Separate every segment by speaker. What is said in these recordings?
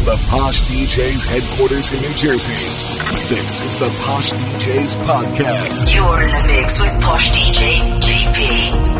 Speaker 1: From the Posh DJs headquarters in New Jersey, this is the Posh DJs podcast.
Speaker 2: You're in the mix with Posh DJ JP.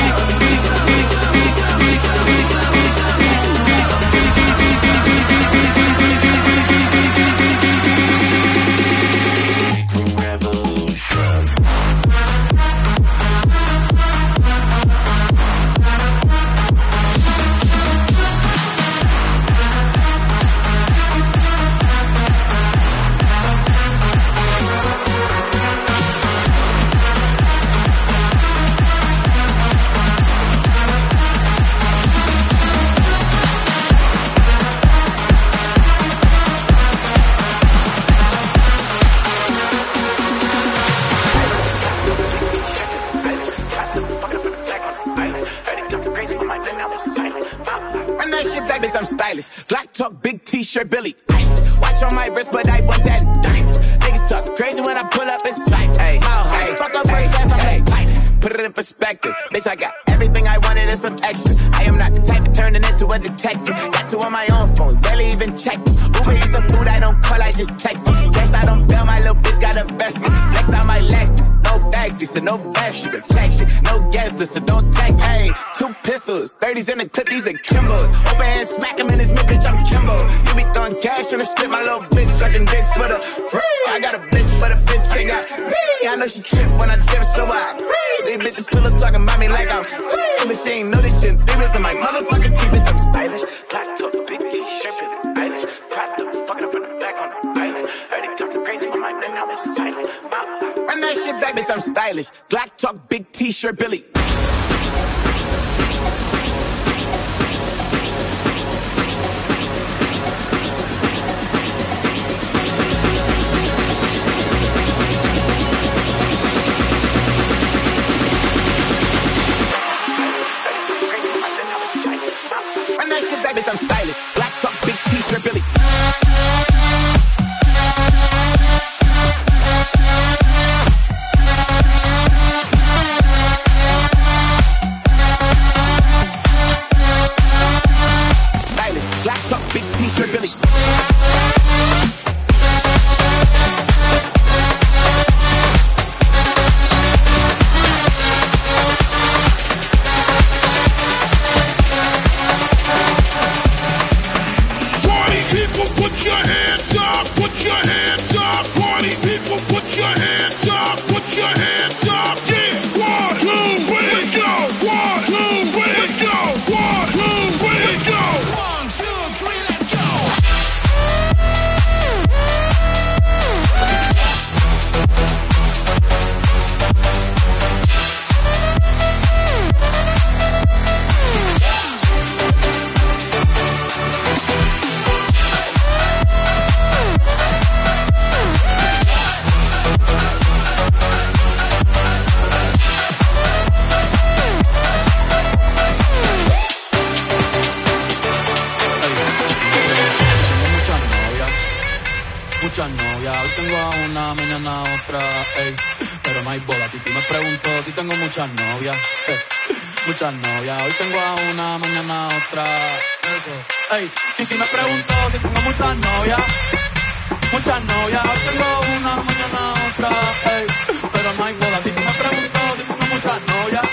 Speaker 3: t-shirt Billy. know she trip
Speaker 4: when I drip, so I These bitches still up talking about me like I'm same, but she ain't know this shit. Three bitches, I'm like, motherfucking T, bitch, I'm stylish. Black toes, big T-shirt, in the eyelash. The fucking up from the back on the island. Heard they talking crazy on my name, now I'm silent. Run that shit back, bitch, I'm stylish. Black
Speaker 5: talk, big T-shirt, Billy. Hoy tengo a una, mañana otra, ey. Pero no hay bola. Titi me preguntó si tengo muchas novias. ey. Muchas novias. Hoy tengo a una, mañana a otra. Ey. Titi me preguntó si tengo muchas novias. Muchas novias. Hoy tengo una, mañana otra. Ey. Pero no hay bola. Titi me preguntó si tengo muchas novias.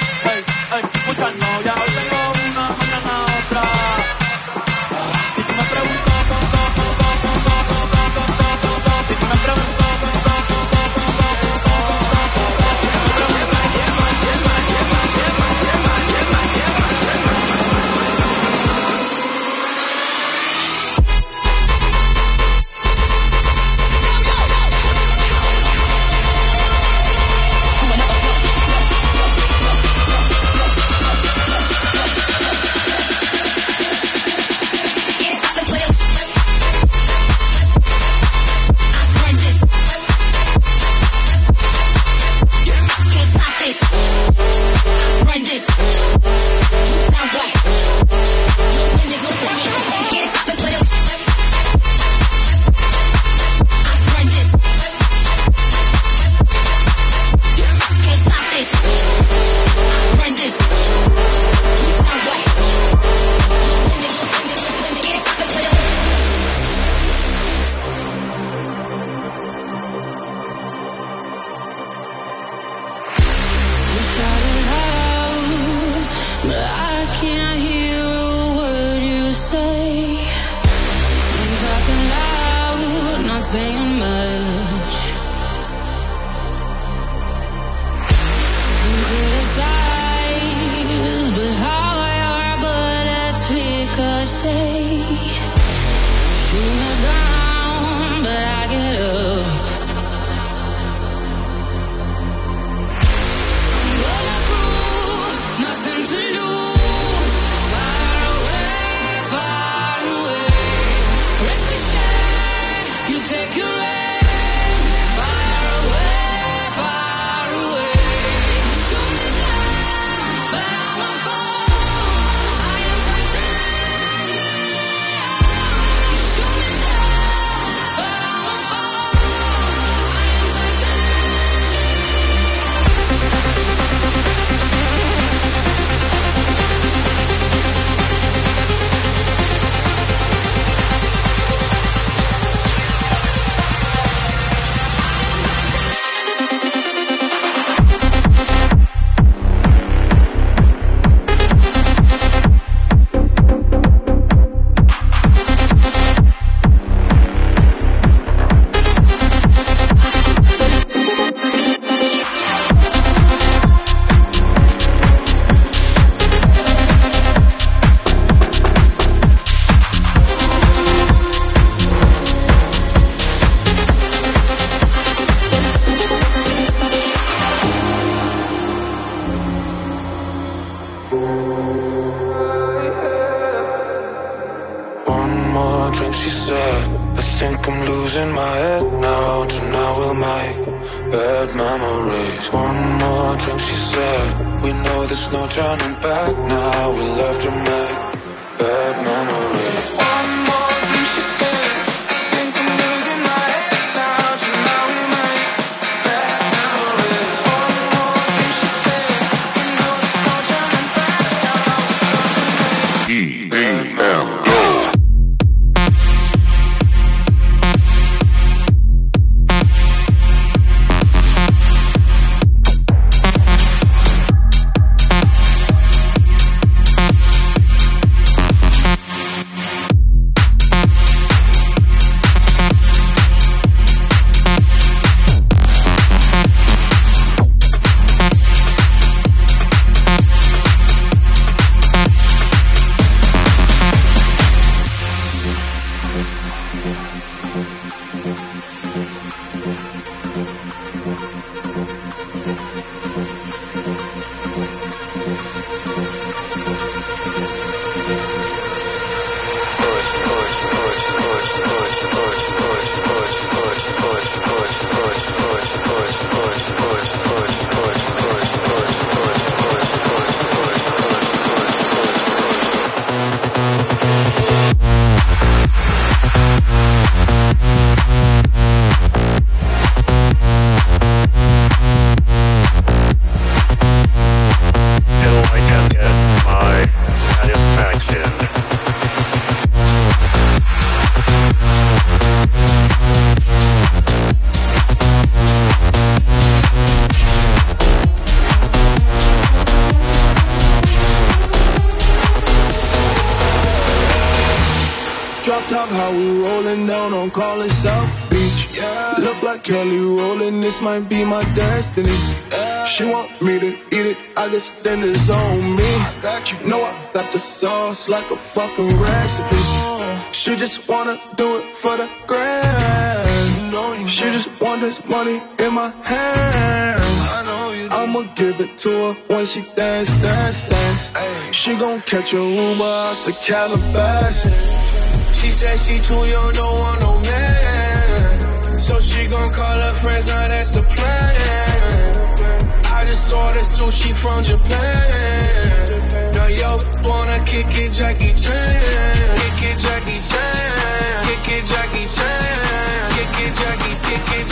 Speaker 5: Saying much. No turning back now.
Speaker 1: We love to make
Speaker 5: bad memories.
Speaker 6: Gon' call it South Beach. Yeah. Look like Kelly Rowland, this might be my destiny. Yeah. She want me to eat it, I guess then it's on me. I got you. Know I got the sauce like a fucking recipe. Uh. She just wanna do it for the grand. know you she just want this money in my hand. I'ma give it to her when she dance, dance, dance. Ay. She gon' catch a Uber out the Calabasas.
Speaker 7: She said she too young, don't want no man. So she gon' call her friends, now that's a plan. I just ordered sushi from Japan. Now yo wanna kick it, Jackie Chan. Kick it, Jackie Chan. Kick it, Jackie Chan. Kick it, Jackie, kick it,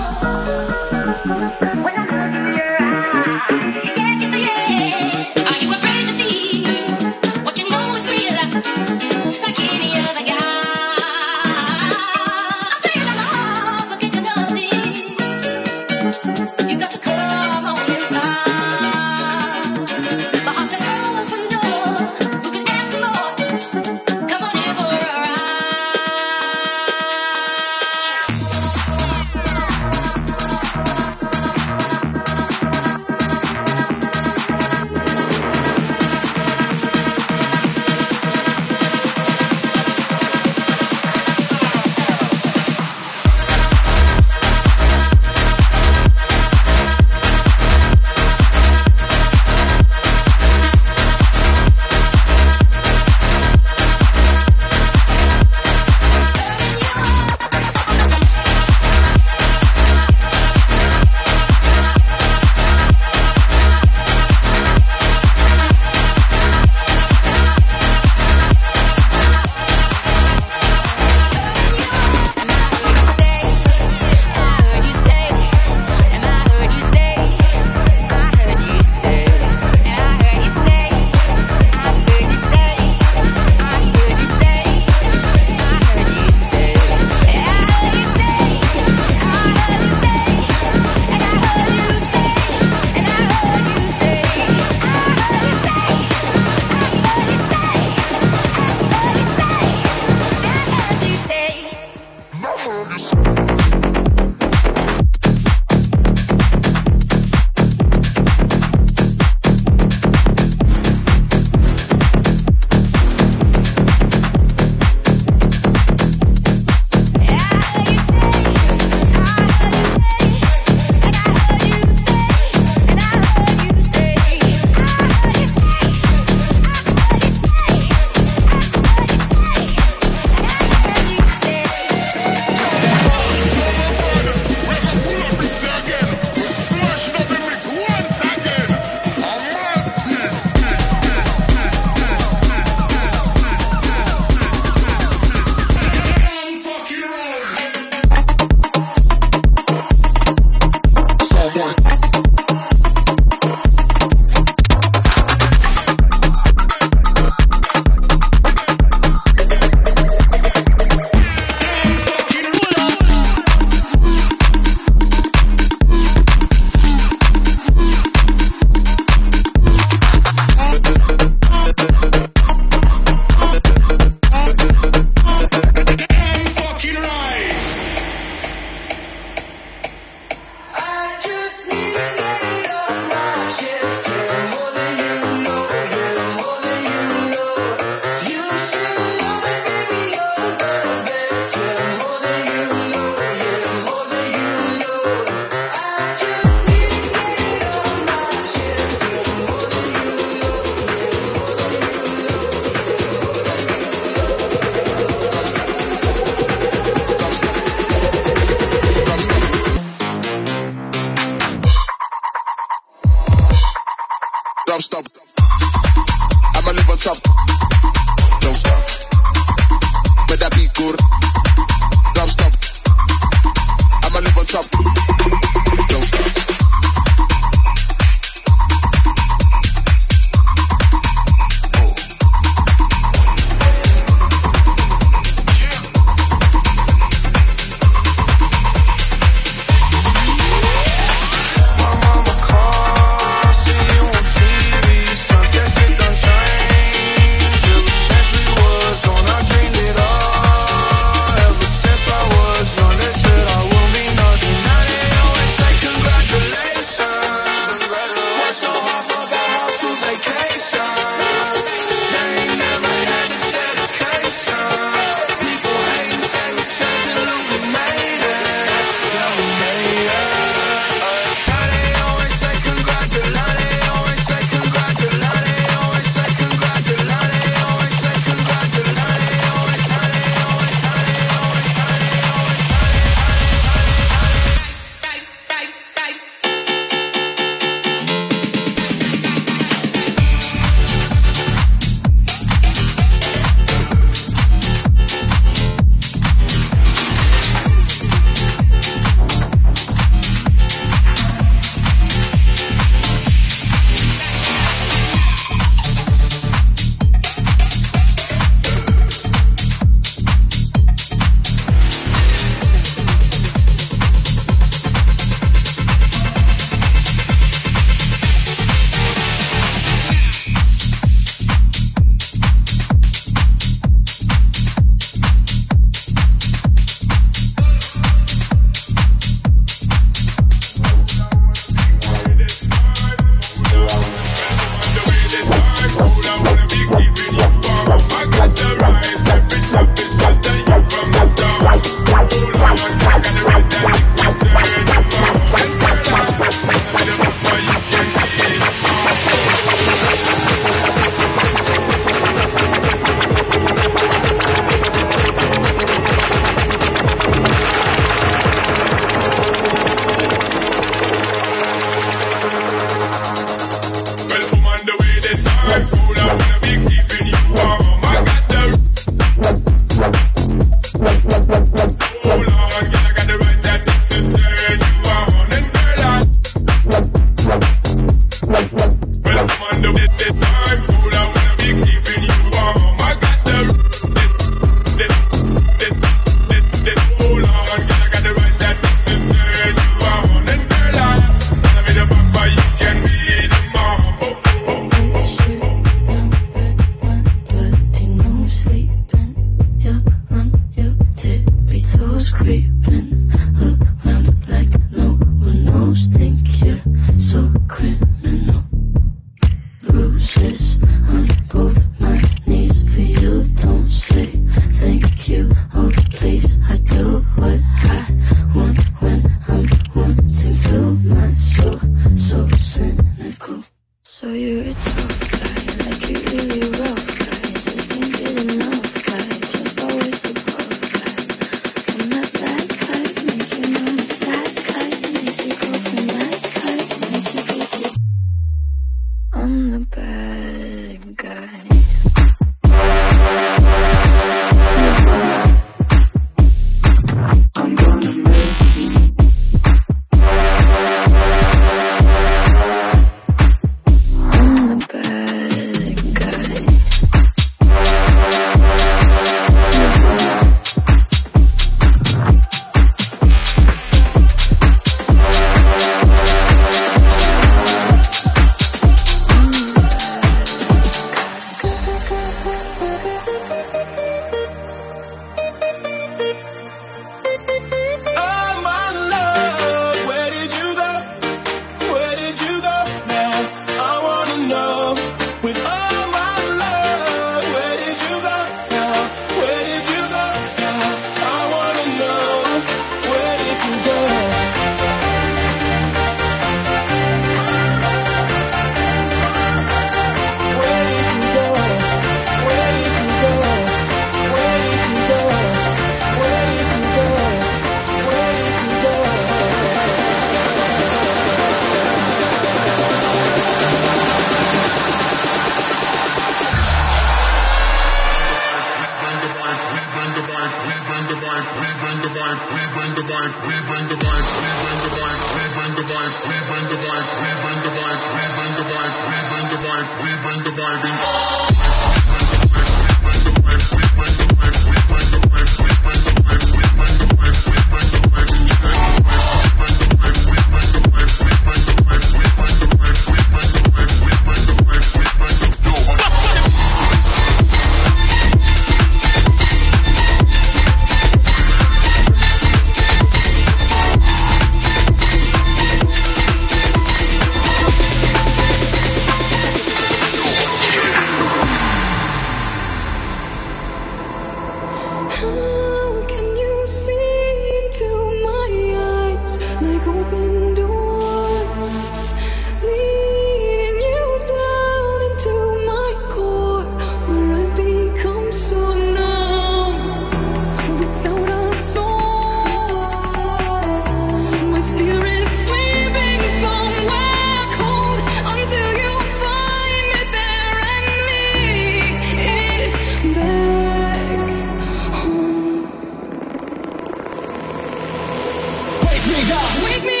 Speaker 4: Get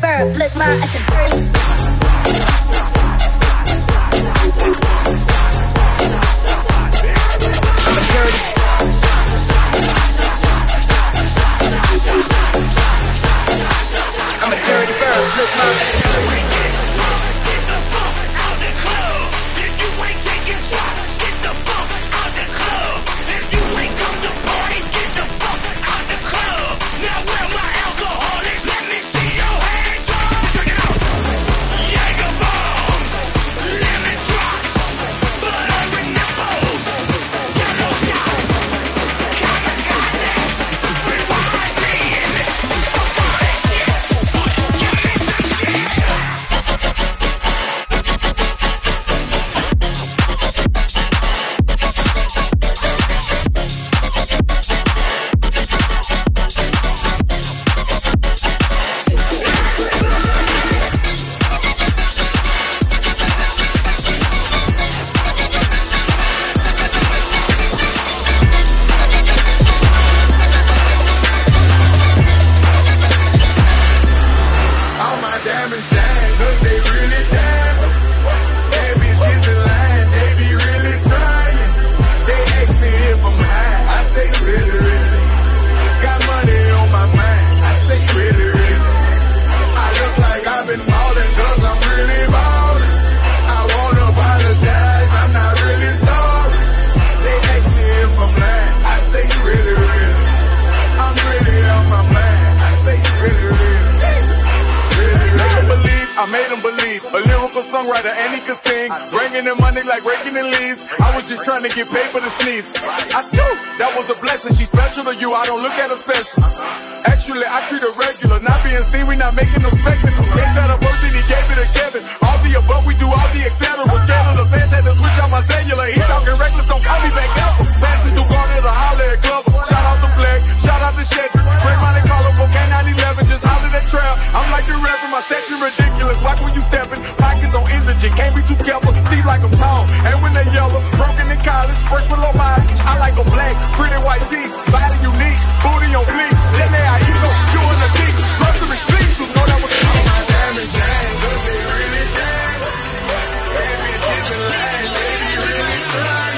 Speaker 4: bird, look my, I said
Speaker 8: dirty. Songwriter and he could sing. Bringing in money like raking in leaves. I was just trying to get paper to sneeze. I too, that was a blessing. She's special to you. I don't look at her special. Actually, I treat her regular. Not being seen, we not making no spectacle. They said a and he gave it to Kevin. All the above, we do all the etc. Scandal, the fans had to switch out my cellular. He talking reckless, don't call me back ever. Passing through to holler at Glover. Shout out to Black, shout out to Shetty. Great Monte Carlo for K911, just holler that trail. I'm like the reverend, my section ridiculous. Watch when you stepping, pockets on indigent, can't be too careful. Steve like I'm tall, and when they yellow, broken in college, first below mileage. I like a black, pretty white teeth, body unique, booty on fleek. They I ego, you in the deep, grocery fleet, so know that was all my damage, dang, they really dang. Bitches in line, they really trying.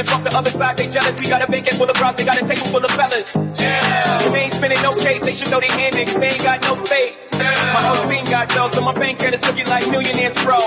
Speaker 4: demons from the
Speaker 9: other side, they jealous. We got a bacon full of bras, they got a table full of fellas. Yeah. They ain't spinning no cake, they should know they hand cause They ain't got no faith. Yeah. My whole team got dough, so my bank is looking like millionaires, bro.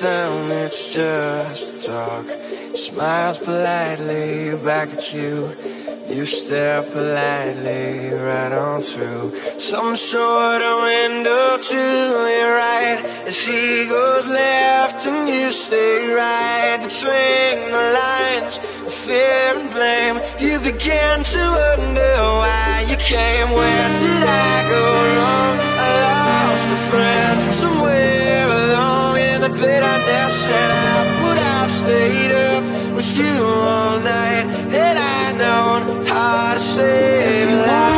Speaker 10: time it's just talk. Smiles politely back at you. You stare politely right on through some sort of window to your right. And she goes left and you stay right between the lines of fear and blame. You begin to wonder why you came. Where did I go wrong? I lost a friend somewhere along but I now said I would have stayed up with you all night. And I known how to say
Speaker 11: that.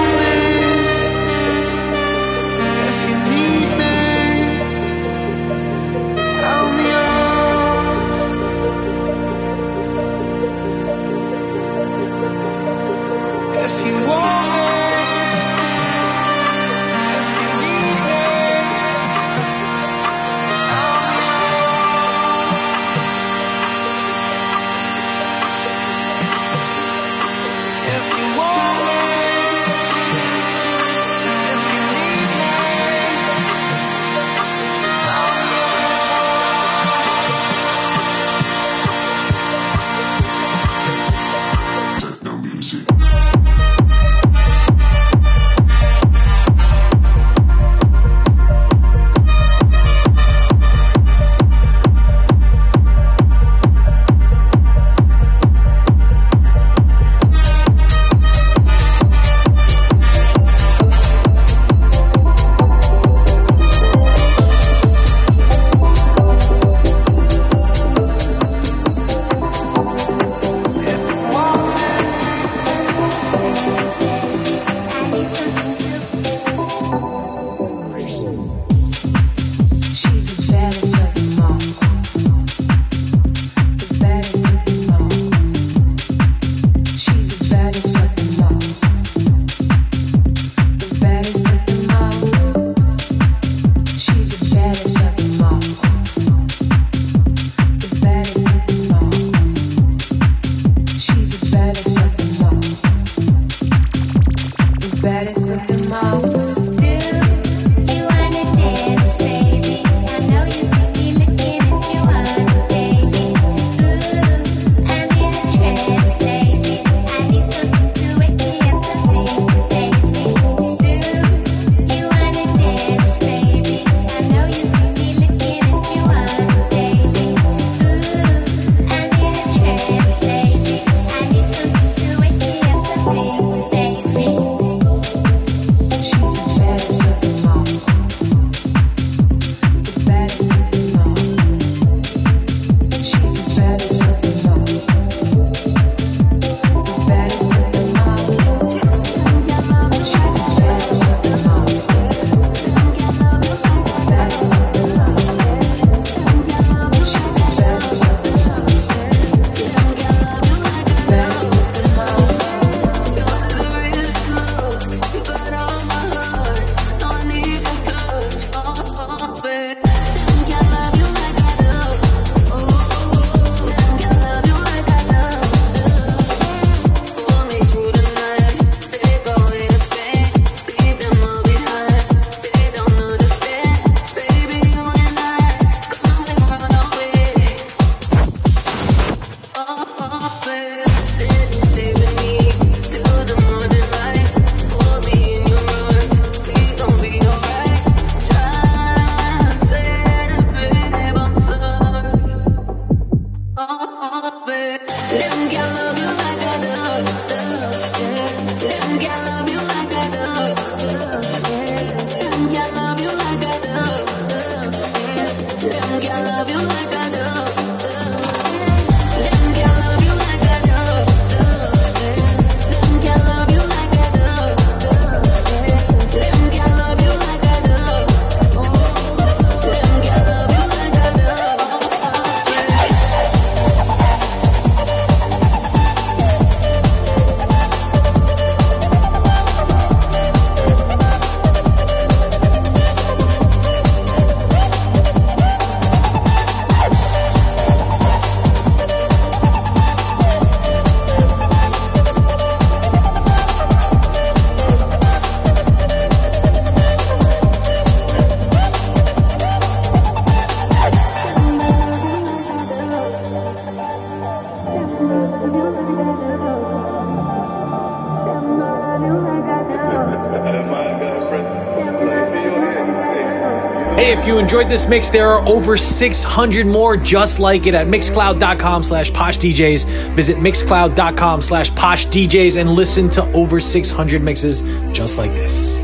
Speaker 11: Enjoyed this mix, there are over 600 more just like it at mixcloud.com slash posh DJs. Visit mixcloud.com slash posh DJs and listen to over 600 mixes just like this.